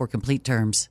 for complete terms.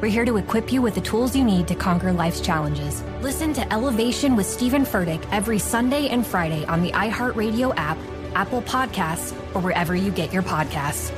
We're here to equip you with the tools you need to conquer life's challenges. Listen to Elevation with Stephen Furtick every Sunday and Friday on the iHeartRadio app, Apple Podcasts, or wherever you get your podcasts.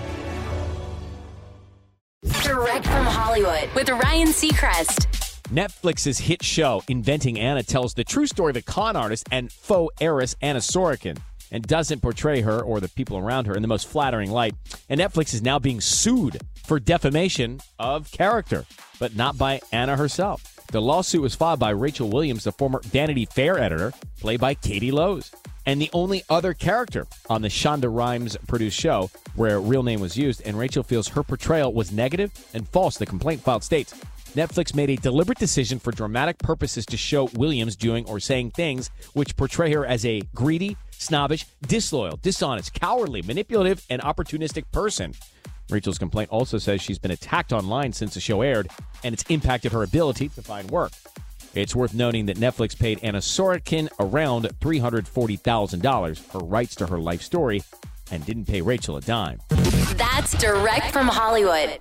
Direct from Hollywood with Ryan Seacrest. Netflix's hit show, Inventing Anna, tells the true story of a con artist and faux heiress, Anna Sorokin, and doesn't portray her or the people around her in the most flattering light. And Netflix is now being sued for defamation of character, but not by Anna herself. The lawsuit was filed by Rachel Williams, the former Vanity Fair editor, played by Katie Lowes. And the only other character on the Shonda Rhimes produced show where a real name was used, and Rachel feels her portrayal was negative and false. The complaint filed states Netflix made a deliberate decision for dramatic purposes to show Williams doing or saying things which portray her as a greedy, snobbish, disloyal, dishonest, cowardly, manipulative, and opportunistic person. Rachel's complaint also says she's been attacked online since the show aired, and it's impacted her ability to find work. It's worth noting that Netflix paid Anna Sorokin around $340,000 for rights to her life story and didn't pay Rachel a dime. That's direct from Hollywood.